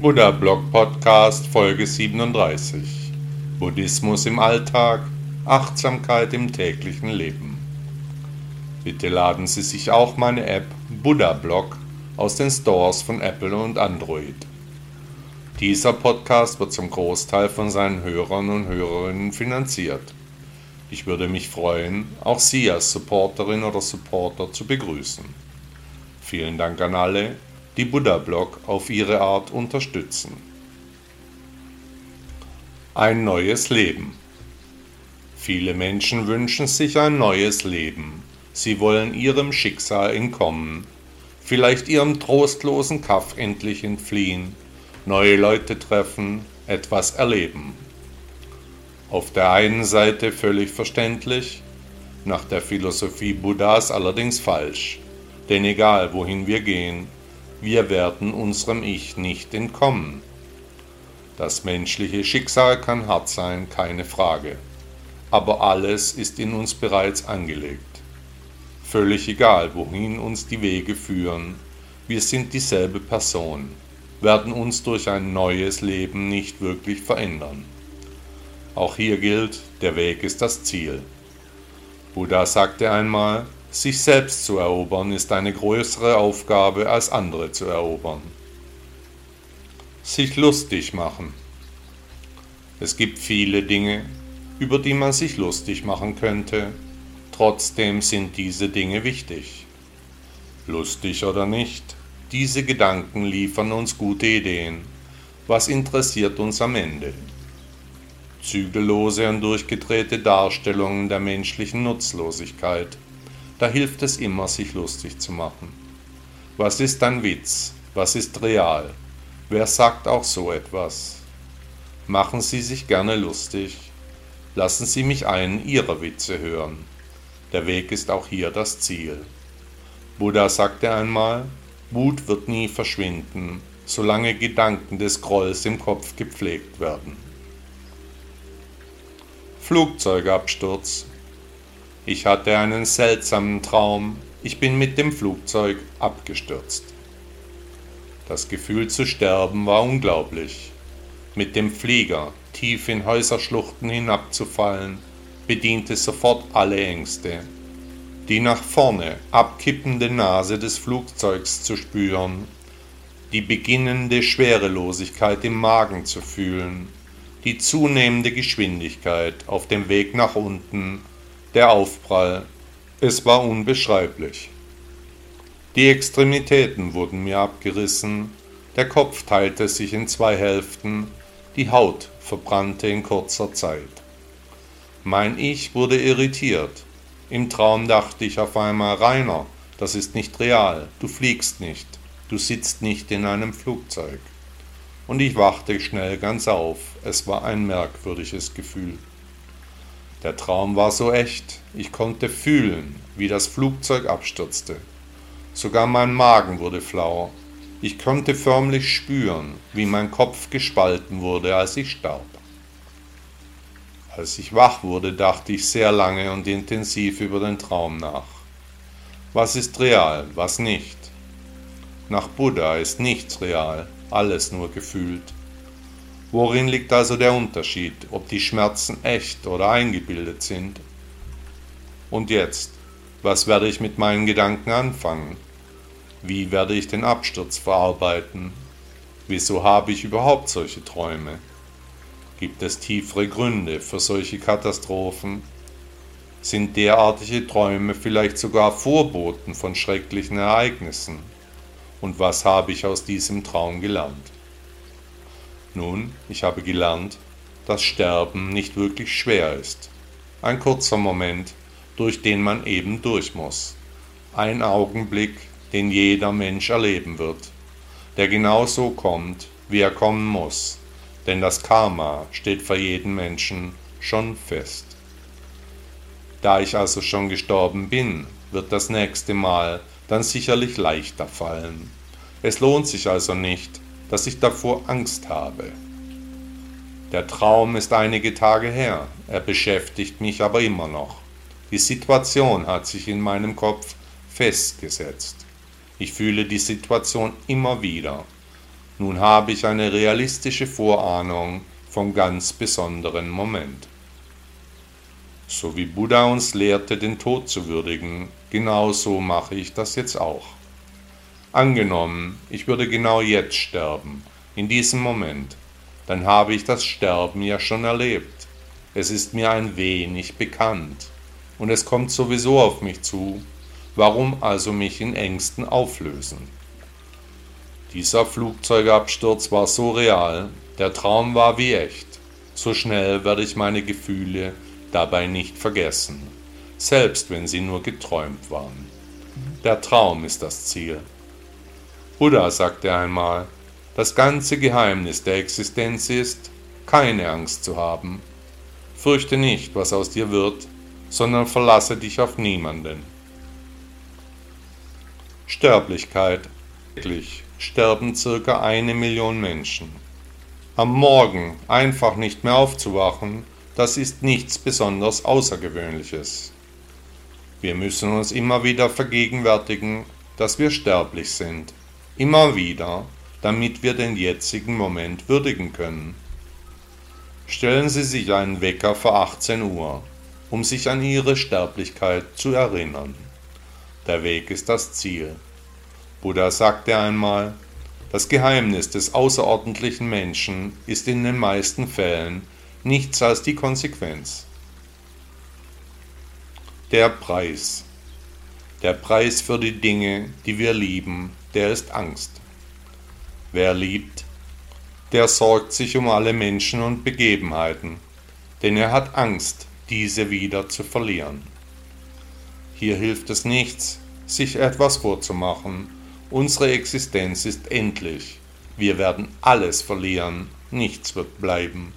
Buddha Blog Podcast Folge 37 Buddhismus im Alltag, Achtsamkeit im täglichen Leben. Bitte laden Sie sich auch meine App Buddha Blog aus den Stores von Apple und Android. Dieser Podcast wird zum Großteil von seinen Hörern und Hörerinnen finanziert. Ich würde mich freuen, auch Sie als Supporterin oder Supporter zu begrüßen. Vielen Dank an alle, die Buddha-Blog auf ihre Art unterstützen. Ein neues Leben. Viele Menschen wünschen sich ein neues Leben. Sie wollen ihrem Schicksal entkommen, vielleicht ihrem trostlosen Kaff endlich entfliehen, neue Leute treffen, etwas erleben. Auf der einen Seite völlig verständlich, nach der Philosophie Buddhas allerdings falsch, denn egal wohin wir gehen, wir werden unserem Ich nicht entkommen. Das menschliche Schicksal kann hart sein, keine Frage, aber alles ist in uns bereits angelegt. Völlig egal, wohin uns die Wege führen, wir sind dieselbe Person, werden uns durch ein neues Leben nicht wirklich verändern. Auch hier gilt, der Weg ist das Ziel. Buddha sagte einmal, sich selbst zu erobern ist eine größere Aufgabe als andere zu erobern. Sich lustig machen. Es gibt viele Dinge, über die man sich lustig machen könnte, trotzdem sind diese Dinge wichtig. Lustig oder nicht, diese Gedanken liefern uns gute Ideen. Was interessiert uns am Ende? zügellose und durchgedrehte Darstellungen der menschlichen Nutzlosigkeit. Da hilft es immer, sich lustig zu machen. Was ist ein Witz? Was ist real? Wer sagt auch so etwas? Machen Sie sich gerne lustig. Lassen Sie mich einen Ihrer Witze hören. Der Weg ist auch hier das Ziel. Buddha sagte einmal, Wut wird nie verschwinden, solange Gedanken des Grolls im Kopf gepflegt werden. Flugzeugabsturz. Ich hatte einen seltsamen Traum. Ich bin mit dem Flugzeug abgestürzt. Das Gefühl zu sterben war unglaublich. Mit dem Flieger tief in Häuserschluchten hinabzufallen, bediente sofort alle Ängste. Die nach vorne abkippende Nase des Flugzeugs zu spüren, die beginnende Schwerelosigkeit im Magen zu fühlen, die zunehmende Geschwindigkeit auf dem Weg nach unten, der Aufprall, es war unbeschreiblich. Die Extremitäten wurden mir abgerissen, der Kopf teilte sich in zwei Hälften, die Haut verbrannte in kurzer Zeit. Mein Ich wurde irritiert. Im Traum dachte ich auf einmal, Rainer, das ist nicht real, du fliegst nicht, du sitzt nicht in einem Flugzeug und ich wachte schnell ganz auf. Es war ein merkwürdiges Gefühl. Der Traum war so echt, ich konnte fühlen, wie das Flugzeug abstürzte. Sogar mein Magen wurde flau. Ich konnte förmlich spüren, wie mein Kopf gespalten wurde, als ich starb. Als ich wach wurde, dachte ich sehr lange und intensiv über den Traum nach. Was ist real, was nicht? Nach Buddha ist nichts real, alles nur gefühlt. Worin liegt also der Unterschied, ob die Schmerzen echt oder eingebildet sind? Und jetzt, was werde ich mit meinen Gedanken anfangen? Wie werde ich den Absturz verarbeiten? Wieso habe ich überhaupt solche Träume? Gibt es tiefere Gründe für solche Katastrophen? Sind derartige Träume vielleicht sogar Vorboten von schrecklichen Ereignissen? Und was habe ich aus diesem Traum gelernt? Nun, ich habe gelernt, dass Sterben nicht wirklich schwer ist. Ein kurzer Moment, durch den man eben durch muss. Ein Augenblick, den jeder Mensch erleben wird, der genau so kommt, wie er kommen muss, denn das Karma steht für jeden Menschen schon fest. Da ich also schon gestorben bin, wird das nächste Mal dann sicherlich leichter fallen. Es lohnt sich also nicht, dass ich davor Angst habe. Der Traum ist einige Tage her, er beschäftigt mich aber immer noch. Die Situation hat sich in meinem Kopf festgesetzt. Ich fühle die Situation immer wieder. Nun habe ich eine realistische Vorahnung vom ganz besonderen Moment. So wie Buddha uns lehrte, den Tod zu würdigen, genau so mache ich das jetzt auch. Angenommen, ich würde genau jetzt sterben, in diesem Moment, dann habe ich das Sterben ja schon erlebt. Es ist mir ein wenig bekannt und es kommt sowieso auf mich zu. Warum also mich in Ängsten auflösen? Dieser Flugzeugabsturz war so real, der Traum war wie echt. So schnell werde ich meine Gefühle dabei nicht vergessen, selbst wenn sie nur geträumt waren. Der Traum ist das Ziel. Buddha sagte einmal, das ganze Geheimnis der Existenz ist, keine Angst zu haben. Fürchte nicht, was aus dir wird, sondern verlasse dich auf niemanden. Sterblichkeit. Täglich sterben circa eine Million Menschen. Am Morgen einfach nicht mehr aufzuwachen, das ist nichts besonders Außergewöhnliches. Wir müssen uns immer wieder vergegenwärtigen, dass wir sterblich sind, immer wieder, damit wir den jetzigen Moment würdigen können. Stellen Sie sich einen Wecker vor 18 Uhr, um sich an Ihre Sterblichkeit zu erinnern. Der Weg ist das Ziel. Buddha sagte einmal, das Geheimnis des außerordentlichen Menschen ist in den meisten Fällen nichts als die Konsequenz. Der Preis. Der Preis für die Dinge, die wir lieben, der ist Angst. Wer liebt, der sorgt sich um alle Menschen und Begebenheiten, denn er hat Angst, diese wieder zu verlieren. Hier hilft es nichts, sich etwas vorzumachen, unsere Existenz ist endlich, wir werden alles verlieren, nichts wird bleiben.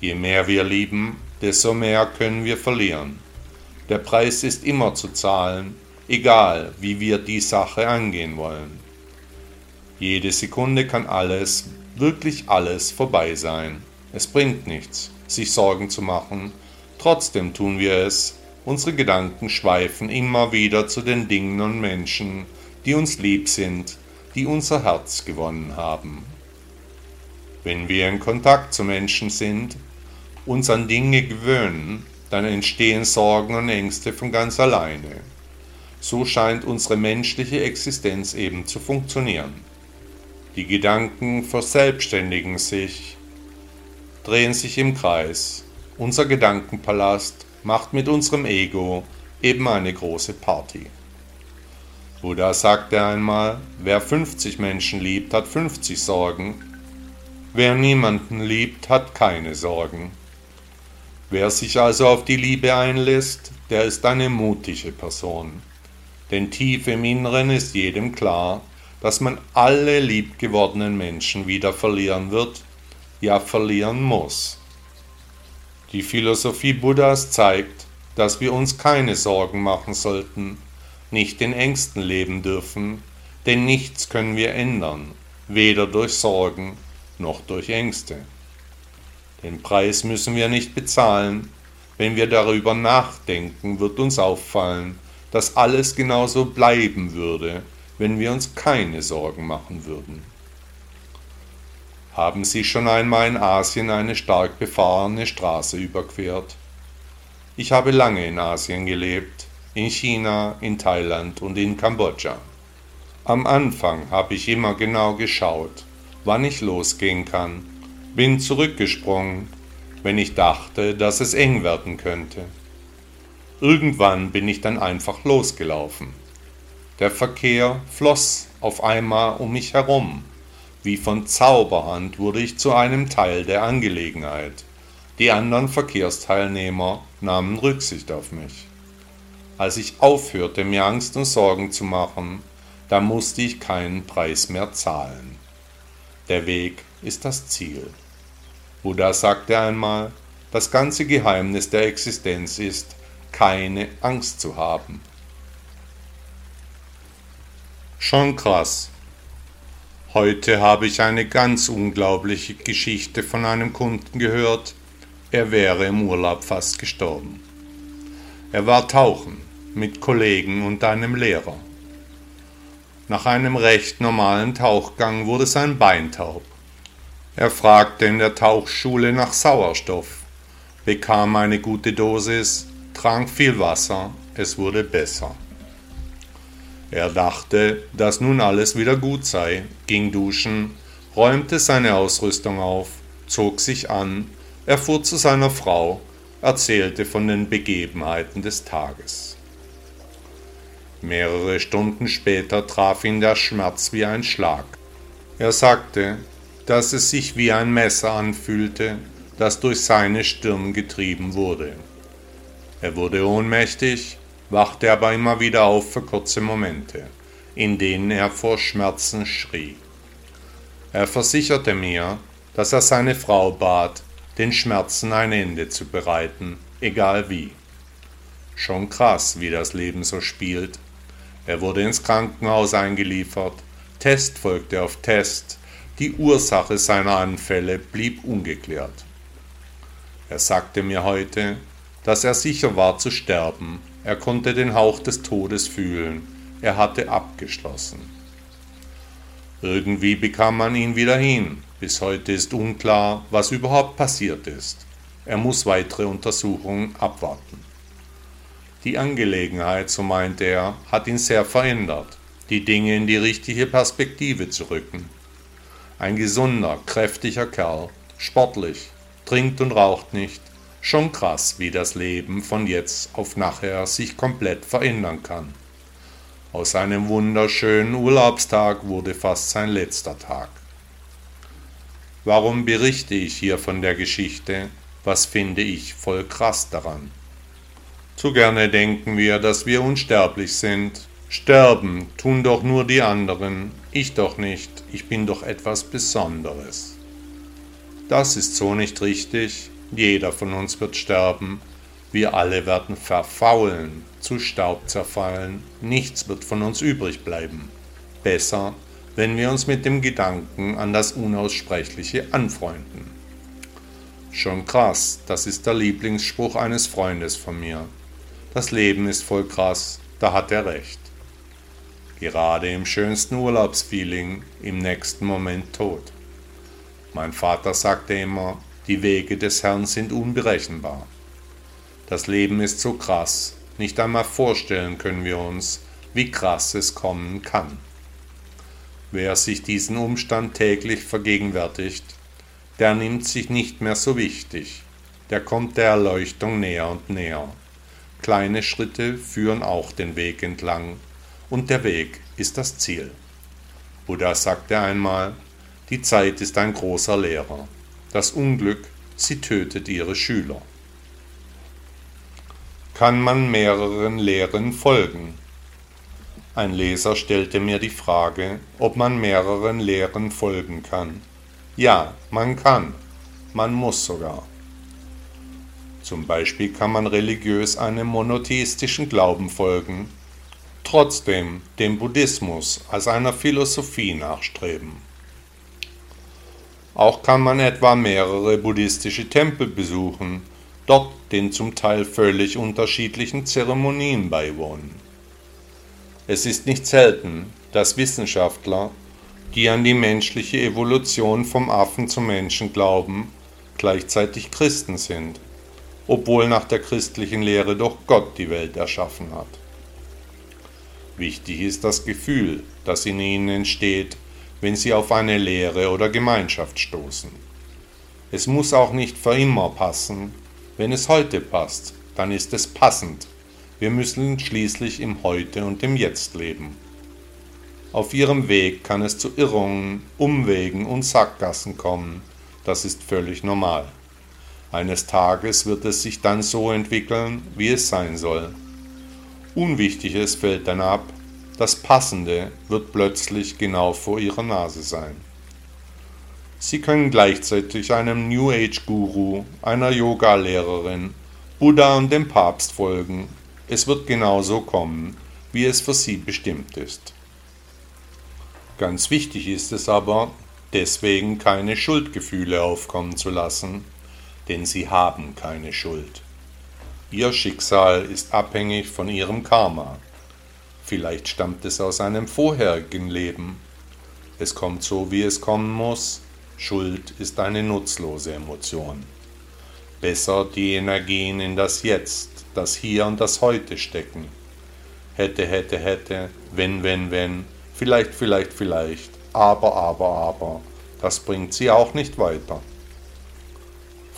Je mehr wir lieben, desto mehr können wir verlieren. Der Preis ist immer zu zahlen, egal wie wir die Sache angehen wollen. Jede Sekunde kann alles, wirklich alles vorbei sein. Es bringt nichts, sich Sorgen zu machen, trotzdem tun wir es. Unsere Gedanken schweifen immer wieder zu den Dingen und Menschen, die uns lieb sind, die unser Herz gewonnen haben. Wenn wir in Kontakt zu Menschen sind, uns an Dinge gewöhnen, dann entstehen Sorgen und Ängste von ganz alleine. So scheint unsere menschliche Existenz eben zu funktionieren. Die Gedanken verselbstständigen sich, drehen sich im Kreis. Unser Gedankenpalast macht mit unserem Ego eben eine große Party. Buddha sagte einmal, wer 50 Menschen liebt, hat 50 Sorgen, wer niemanden liebt, hat keine Sorgen. Wer sich also auf die Liebe einlässt, der ist eine mutige Person. Denn tief im Inneren ist jedem klar, dass man alle liebgewordenen Menschen wieder verlieren wird, ja verlieren muss. Die Philosophie Buddhas zeigt, dass wir uns keine Sorgen machen sollten, nicht in Ängsten leben dürfen, denn nichts können wir ändern, weder durch Sorgen noch durch Ängste. Den Preis müssen wir nicht bezahlen. Wenn wir darüber nachdenken, wird uns auffallen, dass alles genauso bleiben würde, wenn wir uns keine Sorgen machen würden. Haben Sie schon einmal in Asien eine stark befahrene Straße überquert? Ich habe lange in Asien gelebt, in China, in Thailand und in Kambodscha. Am Anfang habe ich immer genau geschaut, wann ich losgehen kann bin zurückgesprungen, wenn ich dachte, dass es eng werden könnte. Irgendwann bin ich dann einfach losgelaufen. Der Verkehr floss auf einmal um mich herum. Wie von Zauberhand wurde ich zu einem Teil der Angelegenheit. Die anderen Verkehrsteilnehmer nahmen Rücksicht auf mich. Als ich aufhörte, mir Angst und Sorgen zu machen, da musste ich keinen Preis mehr zahlen. Der Weg ist das Ziel. Buddha sagte einmal, das ganze Geheimnis der Existenz ist, keine Angst zu haben. Schon krass. Heute habe ich eine ganz unglaubliche Geschichte von einem Kunden gehört. Er wäre im Urlaub fast gestorben. Er war tauchen mit Kollegen und einem Lehrer. Nach einem recht normalen Tauchgang wurde sein Bein taub. Er fragte in der Tauchschule nach Sauerstoff, bekam eine gute Dosis, trank viel Wasser, es wurde besser. Er dachte, dass nun alles wieder gut sei, ging duschen, räumte seine Ausrüstung auf, zog sich an, er fuhr zu seiner Frau, erzählte von den Begebenheiten des Tages. Mehrere Stunden später traf ihn der Schmerz wie ein Schlag. Er sagte, dass es sich wie ein Messer anfühlte, das durch seine Stirn getrieben wurde. Er wurde ohnmächtig, wachte aber immer wieder auf für kurze Momente, in denen er vor Schmerzen schrie. Er versicherte mir, dass er seine Frau bat, den Schmerzen ein Ende zu bereiten, egal wie. Schon krass, wie das Leben so spielt, er wurde ins Krankenhaus eingeliefert. Test folgte auf Test. Die Ursache seiner Anfälle blieb ungeklärt. Er sagte mir heute, dass er sicher war zu sterben. Er konnte den Hauch des Todes fühlen. Er hatte abgeschlossen. Irgendwie bekam man ihn wieder hin. Bis heute ist unklar, was überhaupt passiert ist. Er muss weitere Untersuchungen abwarten. Die Angelegenheit, so meinte er, hat ihn sehr verändert, die Dinge in die richtige Perspektive zu rücken. Ein gesunder, kräftiger Kerl, sportlich, trinkt und raucht nicht, schon krass, wie das Leben von jetzt auf nachher sich komplett verändern kann. Aus einem wunderschönen Urlaubstag wurde fast sein letzter Tag. Warum berichte ich hier von der Geschichte? Was finde ich voll krass daran? Zu gerne denken wir, dass wir unsterblich sind. Sterben tun doch nur die anderen, ich doch nicht, ich bin doch etwas Besonderes. Das ist so nicht richtig, jeder von uns wird sterben, wir alle werden verfaulen, zu Staub zerfallen, nichts wird von uns übrig bleiben. Besser, wenn wir uns mit dem Gedanken an das Unaussprechliche anfreunden. Schon krass, das ist der Lieblingsspruch eines Freundes von mir. Das Leben ist voll krass, da hat er recht. Gerade im schönsten Urlaubsfeeling, im nächsten Moment tot. Mein Vater sagte immer, die Wege des Herrn sind unberechenbar. Das Leben ist so krass, nicht einmal vorstellen können wir uns, wie krass es kommen kann. Wer sich diesen Umstand täglich vergegenwärtigt, der nimmt sich nicht mehr so wichtig, der kommt der Erleuchtung näher und näher. Kleine Schritte führen auch den Weg entlang, und der Weg ist das Ziel. Buddha sagte einmal, die Zeit ist ein großer Lehrer. Das Unglück, sie tötet ihre Schüler. Kann man mehreren Lehren folgen? Ein Leser stellte mir die Frage, ob man mehreren Lehren folgen kann. Ja, man kann. Man muss sogar. Zum Beispiel kann man religiös einem monotheistischen Glauben folgen, trotzdem dem Buddhismus als einer Philosophie nachstreben. Auch kann man etwa mehrere buddhistische Tempel besuchen, dort den zum Teil völlig unterschiedlichen Zeremonien beiwohnen. Es ist nicht selten, dass Wissenschaftler, die an die menschliche Evolution vom Affen zum Menschen glauben, gleichzeitig Christen sind obwohl nach der christlichen Lehre doch Gott die Welt erschaffen hat. Wichtig ist das Gefühl, das in ihnen entsteht, wenn sie auf eine Lehre oder Gemeinschaft stoßen. Es muss auch nicht für immer passen. Wenn es heute passt, dann ist es passend. Wir müssen schließlich im Heute und im Jetzt leben. Auf ihrem Weg kann es zu Irrungen, Umwegen und Sackgassen kommen. Das ist völlig normal. Eines Tages wird es sich dann so entwickeln, wie es sein soll. Unwichtiges fällt dann ab, das Passende wird plötzlich genau vor ihrer Nase sein. Sie können gleichzeitig einem New Age Guru, einer Yoga-Lehrerin, Buddha und dem Papst folgen. Es wird genauso kommen, wie es für sie bestimmt ist. Ganz wichtig ist es aber, deswegen keine Schuldgefühle aufkommen zu lassen, denn sie haben keine Schuld. Ihr Schicksal ist abhängig von ihrem Karma. vielleicht stammt es aus einem vorherigen Leben. Es kommt so, wie es kommen muss. Schuld ist eine nutzlose Emotion. Besser die Energien in das Jetzt, das Hier und das Heute stecken. Hätte, hätte, hätte, wenn, wenn, wenn, vielleicht, vielleicht, vielleicht, aber, aber, aber, das bringt sie auch nicht weiter.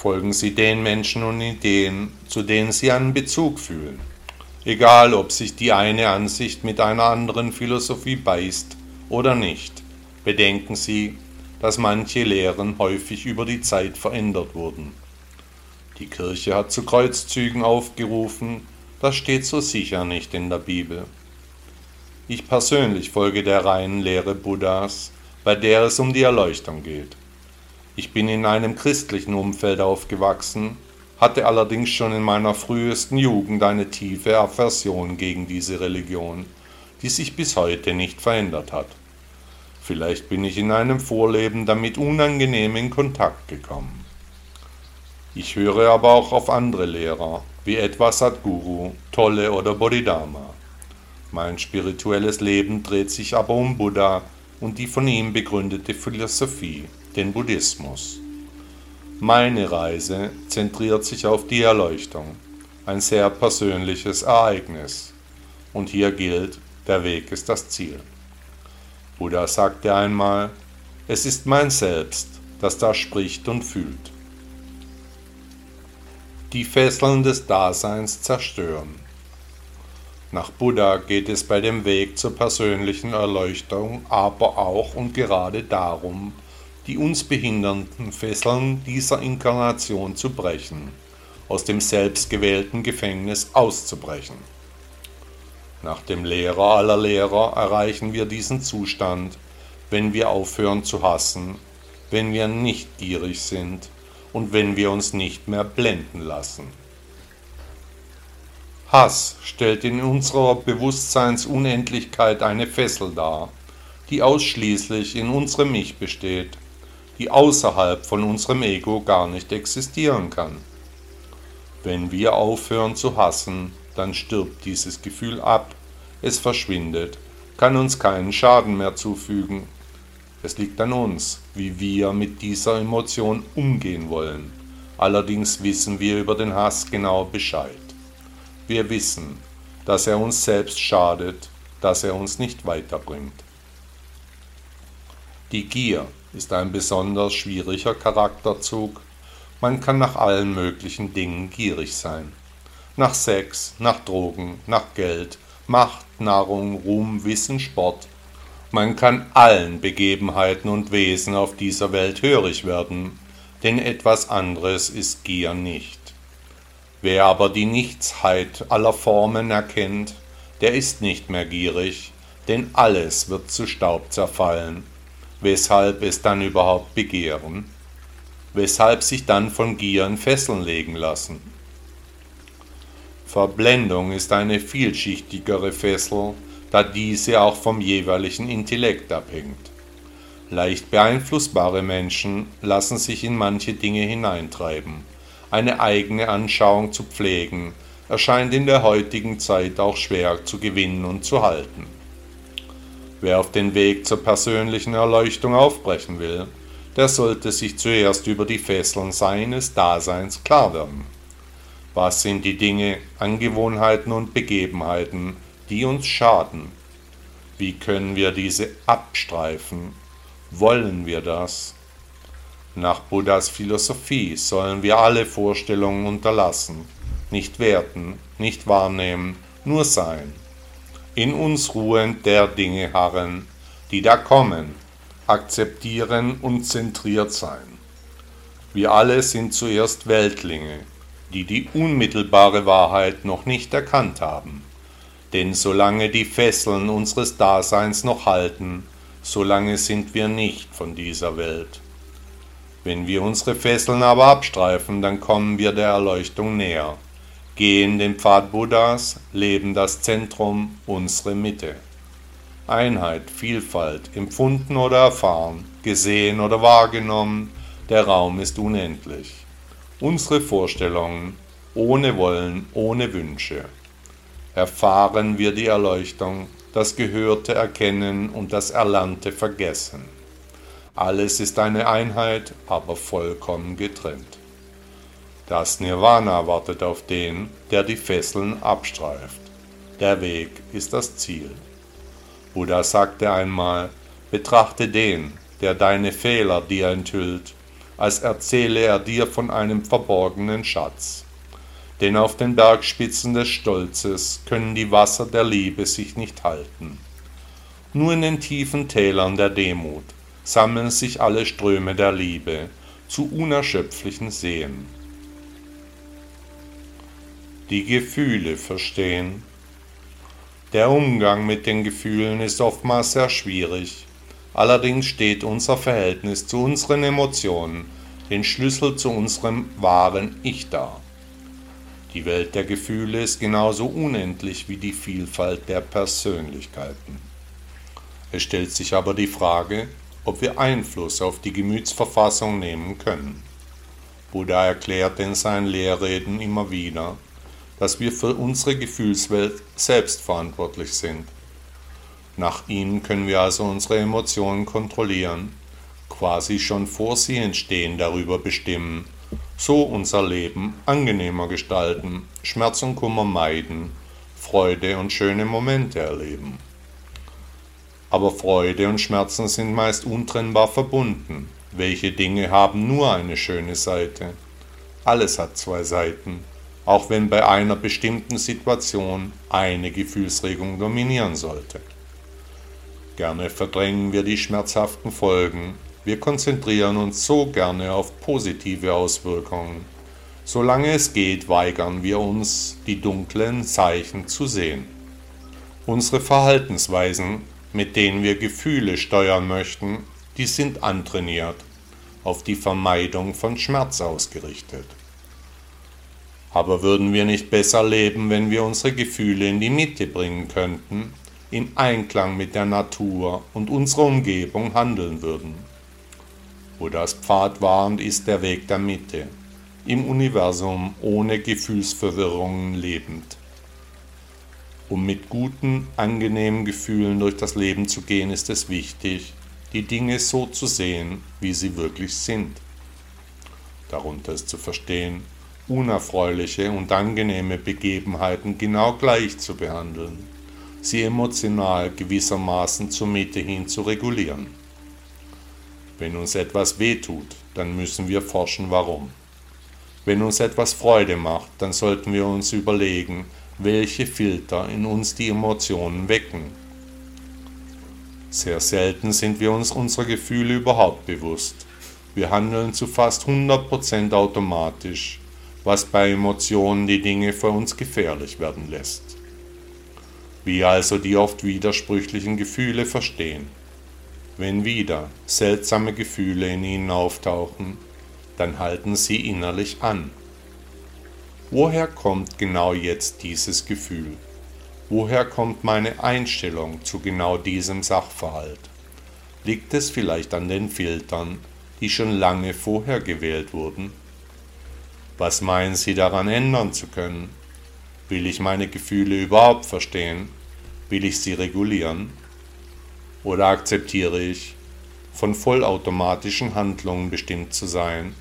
Folgen Sie den Menschen und Ideen, zu denen Sie einen Bezug fühlen. Egal, ob sich die eine Ansicht mit einer anderen Philosophie beißt oder nicht, bedenken Sie, dass manche Lehren häufig über die Zeit verändert wurden. Die Kirche hat zu Kreuzzügen aufgerufen, das steht so sicher nicht in der Bibel. Ich persönlich folge der reinen Lehre Buddhas, bei der es um die Erleuchtung geht. Ich bin in einem christlichen Umfeld aufgewachsen, hatte allerdings schon in meiner frühesten Jugend eine tiefe Aversion gegen diese Religion, die sich bis heute nicht verändert hat. Vielleicht bin ich in einem Vorleben damit unangenehm in Kontakt gekommen. Ich höre aber auch auf andere Lehrer, wie etwa Sadhguru, Tolle oder Bodhidharma. Mein spirituelles Leben dreht sich aber um Buddha und die von ihm begründete Philosophie, den Buddhismus. Meine Reise zentriert sich auf die Erleuchtung, ein sehr persönliches Ereignis. Und hier gilt, der Weg ist das Ziel. Buddha sagte einmal, es ist mein Selbst, das da spricht und fühlt die Fesseln des Daseins zerstören. Nach Buddha geht es bei dem Weg zur persönlichen Erleuchtung aber auch und gerade darum, die uns behindernden Fesseln dieser Inkarnation zu brechen, aus dem selbstgewählten Gefängnis auszubrechen. Nach dem Lehrer aller Lehrer erreichen wir diesen Zustand, wenn wir aufhören zu hassen, wenn wir nicht gierig sind, und wenn wir uns nicht mehr blenden lassen. Hass stellt in unserer Bewusstseinsunendlichkeit eine Fessel dar, die ausschließlich in unserem Ich besteht, die außerhalb von unserem Ego gar nicht existieren kann. Wenn wir aufhören zu hassen, dann stirbt dieses Gefühl ab, es verschwindet, kann uns keinen Schaden mehr zufügen es liegt an uns, wie wir mit dieser Emotion umgehen wollen. Allerdings wissen wir über den Hass genau Bescheid. Wir wissen, dass er uns selbst schadet, dass er uns nicht weiterbringt. Die Gier ist ein besonders schwieriger Charakterzug. Man kann nach allen möglichen Dingen gierig sein. Nach Sex, nach Drogen, nach Geld, Macht, Nahrung, Ruhm, Wissen, Sport, man kann allen Begebenheiten und Wesen auf dieser Welt hörig werden, denn etwas anderes ist Gier nicht. Wer aber die Nichtsheit aller Formen erkennt, der ist nicht mehr gierig, denn alles wird zu Staub zerfallen. Weshalb es dann überhaupt begehren? Weshalb sich dann von Gier in Fesseln legen lassen? Verblendung ist eine vielschichtigere Fessel, da diese auch vom jeweiligen Intellekt abhängt. Leicht beeinflussbare Menschen lassen sich in manche Dinge hineintreiben. Eine eigene Anschauung zu pflegen, erscheint in der heutigen Zeit auch schwer zu gewinnen und zu halten. Wer auf den Weg zur persönlichen Erleuchtung aufbrechen will, der sollte sich zuerst über die Fesseln seines Daseins klar werden. Was sind die Dinge, Angewohnheiten und Begebenheiten, die uns schaden. Wie können wir diese abstreifen? Wollen wir das? Nach Buddhas Philosophie sollen wir alle Vorstellungen unterlassen, nicht werten, nicht wahrnehmen, nur sein. In uns ruhend der Dinge harren, die da kommen, akzeptieren und zentriert sein. Wir alle sind zuerst Weltlinge, die die unmittelbare Wahrheit noch nicht erkannt haben. Denn solange die Fesseln unseres Daseins noch halten, solange sind wir nicht von dieser Welt. Wenn wir unsere Fesseln aber abstreifen, dann kommen wir der Erleuchtung näher, gehen den Pfad Buddhas, leben das Zentrum, unsere Mitte. Einheit, Vielfalt, empfunden oder erfahren, gesehen oder wahrgenommen, der Raum ist unendlich. Unsere Vorstellungen, ohne Wollen, ohne Wünsche erfahren wir die Erleuchtung, das Gehörte erkennen und das Erlernte vergessen. Alles ist eine Einheit, aber vollkommen getrennt. Das Nirvana wartet auf den, der die Fesseln abstreift. Der Weg ist das Ziel. Buddha sagte einmal, betrachte den, der deine Fehler dir enthüllt, als erzähle er dir von einem verborgenen Schatz. Denn auf den Bergspitzen des Stolzes können die Wasser der Liebe sich nicht halten. Nur in den tiefen Tälern der Demut sammeln sich alle Ströme der Liebe zu unerschöpflichen Seen. Die Gefühle verstehen. Der Umgang mit den Gefühlen ist oftmals sehr schwierig. Allerdings steht unser Verhältnis zu unseren Emotionen den Schlüssel zu unserem wahren Ich dar. Die Welt der Gefühle ist genauso unendlich wie die Vielfalt der Persönlichkeiten. Es stellt sich aber die Frage, ob wir Einfluss auf die Gemütsverfassung nehmen können. Buddha erklärt in seinen Lehrreden immer wieder, dass wir für unsere Gefühlswelt selbst verantwortlich sind. Nach ihnen können wir also unsere Emotionen kontrollieren, quasi schon vor sie entstehen darüber bestimmen, so unser Leben angenehmer gestalten, Schmerz und Kummer meiden, Freude und schöne Momente erleben. Aber Freude und Schmerzen sind meist untrennbar verbunden. Welche Dinge haben nur eine schöne Seite? Alles hat zwei Seiten, auch wenn bei einer bestimmten Situation eine Gefühlsregung dominieren sollte. Gerne verdrängen wir die schmerzhaften Folgen, wir konzentrieren uns so gerne auf positive Auswirkungen. Solange es geht, weigern wir uns, die dunklen Zeichen zu sehen. Unsere Verhaltensweisen, mit denen wir Gefühle steuern möchten, die sind antrainiert, auf die Vermeidung von Schmerz ausgerichtet. Aber würden wir nicht besser leben, wenn wir unsere Gefühle in die Mitte bringen könnten, in Einklang mit der Natur und unserer Umgebung handeln würden? das Pfad war und ist der Weg der Mitte, im Universum ohne Gefühlsverwirrungen lebend. Um mit guten, angenehmen Gefühlen durch das Leben zu gehen, ist es wichtig, die Dinge so zu sehen, wie sie wirklich sind. Darunter ist zu verstehen, unerfreuliche und angenehme Begebenheiten genau gleich zu behandeln, sie emotional gewissermaßen zur Mitte hin zu regulieren. Wenn uns etwas wehtut, dann müssen wir forschen, warum. Wenn uns etwas Freude macht, dann sollten wir uns überlegen, welche Filter in uns die Emotionen wecken. Sehr selten sind wir uns unserer Gefühle überhaupt bewusst. Wir handeln zu fast 100% automatisch, was bei Emotionen die Dinge für uns gefährlich werden lässt. Wie also die oft widersprüchlichen Gefühle verstehen. Wenn wieder seltsame Gefühle in ihnen auftauchen, dann halten sie innerlich an. Woher kommt genau jetzt dieses Gefühl? Woher kommt meine Einstellung zu genau diesem Sachverhalt? Liegt es vielleicht an den Filtern, die schon lange vorher gewählt wurden? Was meinen Sie daran ändern zu können? Will ich meine Gefühle überhaupt verstehen? Will ich sie regulieren? Oder akzeptiere ich, von vollautomatischen Handlungen bestimmt zu sein,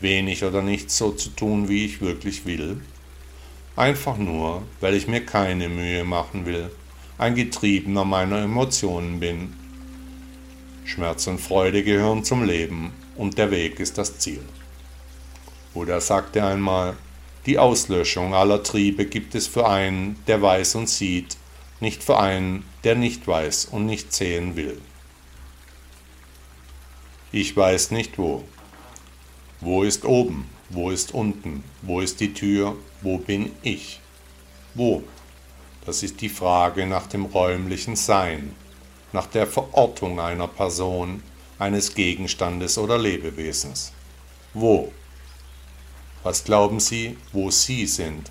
wenig oder nichts so zu tun, wie ich wirklich will? Einfach nur, weil ich mir keine Mühe machen will, ein Getriebener meiner Emotionen bin. Schmerz und Freude gehören zum Leben und der Weg ist das Ziel. Buddha sagte einmal, die Auslöschung aller Triebe gibt es für einen, der weiß und sieht, nicht für einen, der nicht weiß und nicht sehen will. Ich weiß nicht wo. Wo ist oben? Wo ist unten? Wo ist die Tür? Wo bin ich? Wo? Das ist die Frage nach dem räumlichen Sein, nach der Verortung einer Person, eines Gegenstandes oder Lebewesens. Wo? Was glauben Sie, wo Sie sind?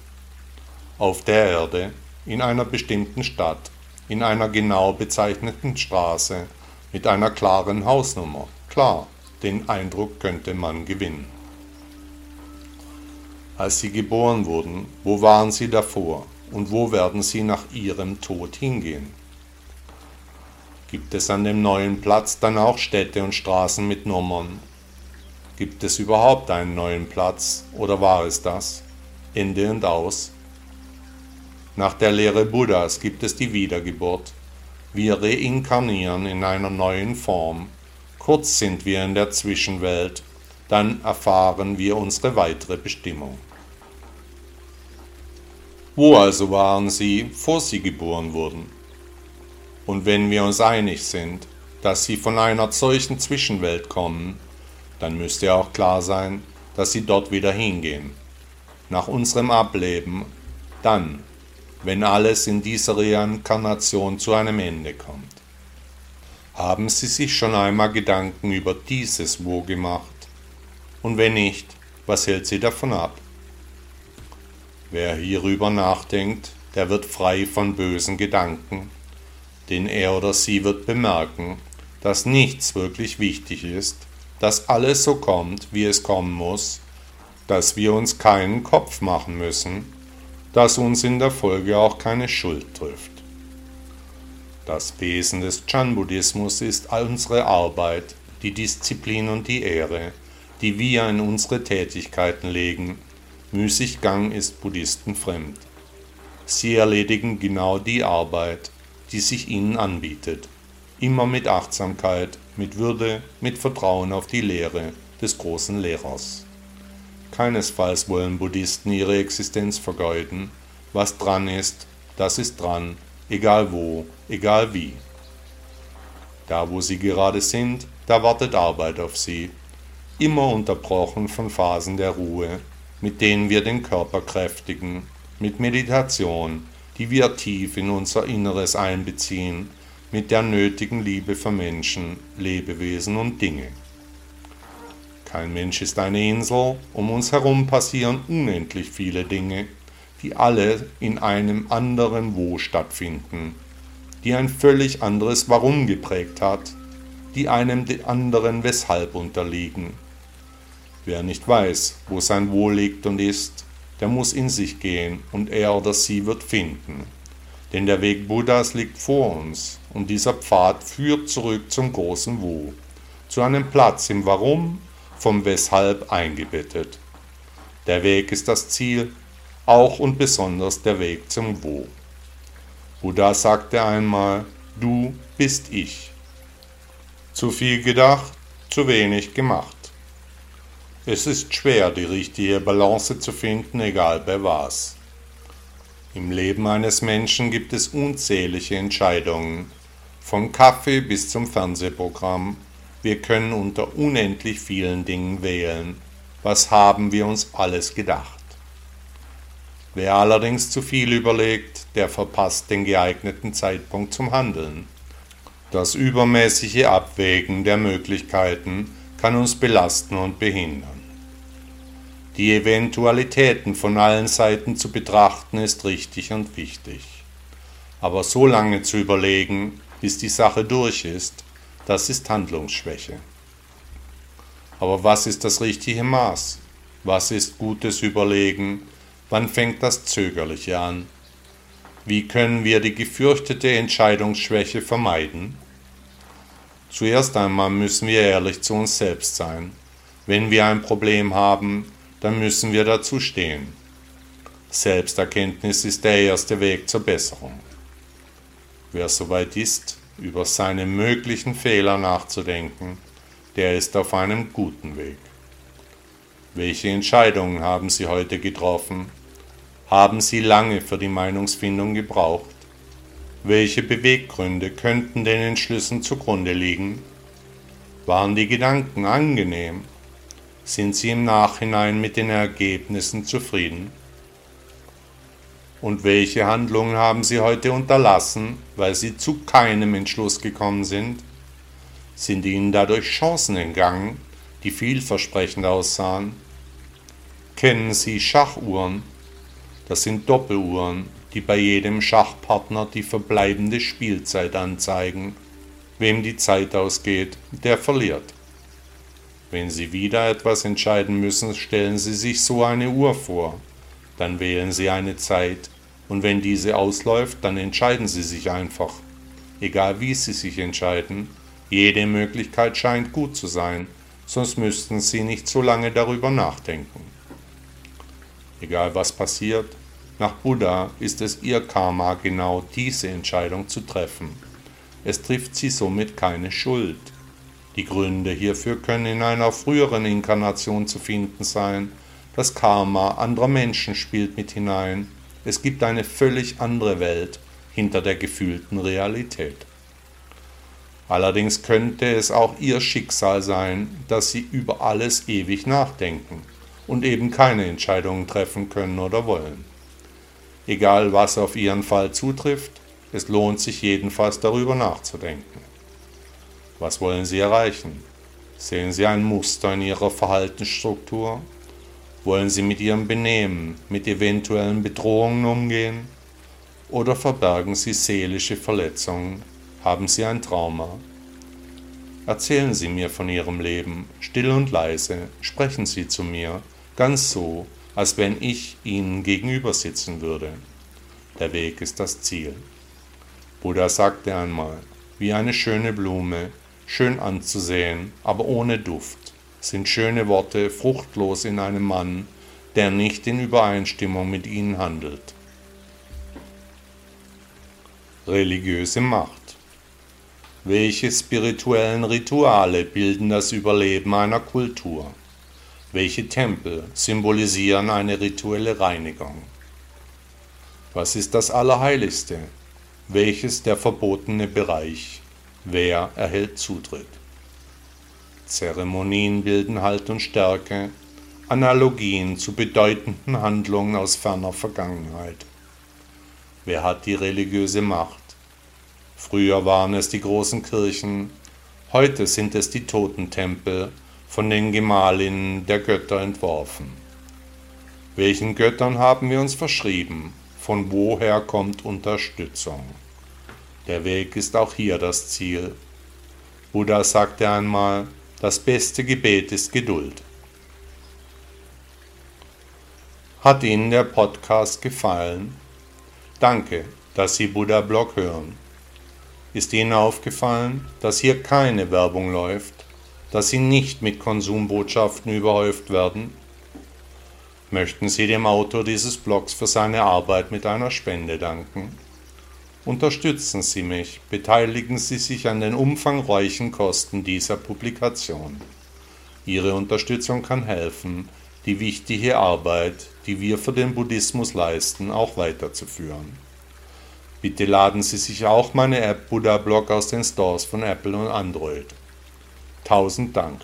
Auf der Erde, in einer bestimmten Stadt, in einer genau bezeichneten Straße, mit einer klaren Hausnummer. Klar, den Eindruck könnte man gewinnen. Als sie geboren wurden, wo waren sie davor und wo werden sie nach ihrem Tod hingehen? Gibt es an dem neuen Platz dann auch Städte und Straßen mit Nummern? Gibt es überhaupt einen neuen Platz oder war es das? Ende und aus. Nach der Lehre Buddhas gibt es die Wiedergeburt. Wir reinkarnieren in einer neuen Form. Kurz sind wir in der Zwischenwelt, dann erfahren wir unsere weitere Bestimmung. Wo also waren sie, bevor sie geboren wurden? Und wenn wir uns einig sind, dass sie von einer solchen Zwischenwelt kommen, dann müsste auch klar sein, dass sie dort wieder hingehen. Nach unserem Ableben, dann, wenn alles in dieser Reinkarnation zu einem Ende kommt. Haben Sie sich schon einmal Gedanken über dieses Wo gemacht? Und wenn nicht, was hält Sie davon ab? Wer hierüber nachdenkt, der wird frei von bösen Gedanken, denn er oder sie wird bemerken, dass nichts wirklich wichtig ist, dass alles so kommt, wie es kommen muss, dass wir uns keinen Kopf machen müssen, dass uns in der Folge auch keine Schuld trifft. Das Wesen des Chan-Buddhismus ist unsere Arbeit, die Disziplin und die Ehre, die wir in unsere Tätigkeiten legen. Müßiggang ist Buddhisten fremd. Sie erledigen genau die Arbeit, die sich ihnen anbietet, immer mit Achtsamkeit, mit Würde, mit Vertrauen auf die Lehre des großen Lehrers. Keinesfalls wollen Buddhisten ihre Existenz vergeuden. Was dran ist, das ist dran, egal wo, egal wie. Da, wo sie gerade sind, da wartet Arbeit auf sie, immer unterbrochen von Phasen der Ruhe, mit denen wir den Körper kräftigen, mit Meditation, die wir tief in unser Inneres einbeziehen, mit der nötigen Liebe für Menschen, Lebewesen und Dinge. Kein Mensch ist eine Insel, um uns herum passieren unendlich viele Dinge, die alle in einem anderen Wo stattfinden, die ein völlig anderes Warum geprägt hat, die einem anderen Weshalb unterliegen. Wer nicht weiß, wo sein Wo liegt und ist, der muss in sich gehen und er oder sie wird finden. Denn der Weg Buddhas liegt vor uns und dieser Pfad führt zurück zum großen Wo, zu einem Platz im Warum, vom Weshalb eingebettet. Der Weg ist das Ziel, auch und besonders der Weg zum Wo. Buddha sagte einmal, du bist ich. Zu viel gedacht, zu wenig gemacht. Es ist schwer, die richtige Balance zu finden, egal bei was. Im Leben eines Menschen gibt es unzählige Entscheidungen, von Kaffee bis zum Fernsehprogramm. Wir können unter unendlich vielen Dingen wählen. Was haben wir uns alles gedacht? Wer allerdings zu viel überlegt, der verpasst den geeigneten Zeitpunkt zum Handeln. Das übermäßige Abwägen der Möglichkeiten kann uns belasten und behindern. Die Eventualitäten von allen Seiten zu betrachten ist richtig und wichtig. Aber so lange zu überlegen, bis die Sache durch ist, das ist Handlungsschwäche. Aber was ist das richtige Maß? Was ist gutes Überlegen? Wann fängt das Zögerliche an? Wie können wir die gefürchtete Entscheidungsschwäche vermeiden? Zuerst einmal müssen wir ehrlich zu uns selbst sein. Wenn wir ein Problem haben, dann müssen wir dazu stehen. Selbsterkenntnis ist der erste Weg zur Besserung. Wer soweit ist, über seine möglichen Fehler nachzudenken, der ist auf einem guten Weg. Welche Entscheidungen haben Sie heute getroffen? Haben Sie lange für die Meinungsfindung gebraucht? Welche Beweggründe könnten den Entschlüssen zugrunde liegen? Waren die Gedanken angenehm sind Sie im Nachhinein mit den Ergebnissen zufrieden? Und welche Handlungen haben Sie heute unterlassen, weil Sie zu keinem Entschluss gekommen sind? Sind Ihnen dadurch Chancen entgangen, die vielversprechend aussahen? Kennen Sie Schachuhren? Das sind Doppeluhren, die bei jedem Schachpartner die verbleibende Spielzeit anzeigen. Wem die Zeit ausgeht, der verliert. Wenn Sie wieder etwas entscheiden müssen, stellen Sie sich so eine Uhr vor. Dann wählen Sie eine Zeit und wenn diese ausläuft, dann entscheiden Sie sich einfach. egal wie Sie sich entscheiden, jede Möglichkeit scheint gut zu sein, sonst müssten Sie nicht so lange darüber nachdenken. Egal was passiert, nach Buddha ist es Ihr Karma genau diese Entscheidung zu treffen. Es trifft Sie somit keine Schuld. Die Gründe hierfür können in einer früheren Inkarnation zu finden sein. Das Karma anderer Menschen spielt mit hinein. Es gibt eine völlig andere Welt hinter der gefühlten Realität. Allerdings könnte es auch ihr Schicksal sein, dass sie über alles ewig nachdenken und eben keine Entscheidungen treffen können oder wollen. Egal was auf ihren Fall zutrifft, es lohnt sich jedenfalls darüber nachzudenken. Was wollen Sie erreichen? Sehen Sie ein Muster in Ihrer Verhaltensstruktur? Wollen Sie mit Ihrem Benehmen mit eventuellen Bedrohungen umgehen? Oder verbergen Sie seelische Verletzungen haben Sie ein Trauma? Erzählen Sie mir von Ihrem Leben, still und leise, sprechen Sie zu mir, ganz so, als wenn ich Ihnen gegenüber sitzen würde. Der Weg ist das Ziel. Buddha sagte einmal, wie eine schöne Blume, schön anzusehen, aber ohne Duft, sind schöne Worte fruchtlos in einem Mann, der nicht in Übereinstimmung mit ihnen handelt. Religiöse Macht welche spirituellen Rituale bilden das Überleben einer Kultur? Welche Tempel symbolisieren eine rituelle Reinigung? Was ist das Allerheiligste? Welches der verbotene Bereich? Wer erhält Zutritt? Zeremonien bilden Halt und Stärke, Analogien zu bedeutenden Handlungen aus ferner Vergangenheit. Wer hat die religiöse Macht? Früher waren es die großen Kirchen, heute sind es die Totentempel, von den Gemahlinnen der Götter entworfen. Welchen Göttern haben wir uns verschrieben? Von woher kommt Unterstützung? Der Weg ist auch hier das Ziel. Buddha sagte einmal, das beste Gebet ist Geduld. Hat Ihnen der Podcast gefallen? Danke, dass Sie Buddha Blog hören. Ist Ihnen aufgefallen, dass hier keine Werbung läuft, dass Sie nicht mit Konsumbotschaften überhäuft werden? Möchten Sie dem Autor dieses Blogs für seine Arbeit mit einer Spende danken? Unterstützen Sie mich, beteiligen Sie sich an den umfangreichen Kosten dieser Publikation. Ihre Unterstützung kann helfen, die wichtige Arbeit, die wir für den Buddhismus leisten, auch weiterzuführen. Bitte laden Sie sich auch meine App Buddha Blog aus den Stores von Apple und Android. Tausend Dank.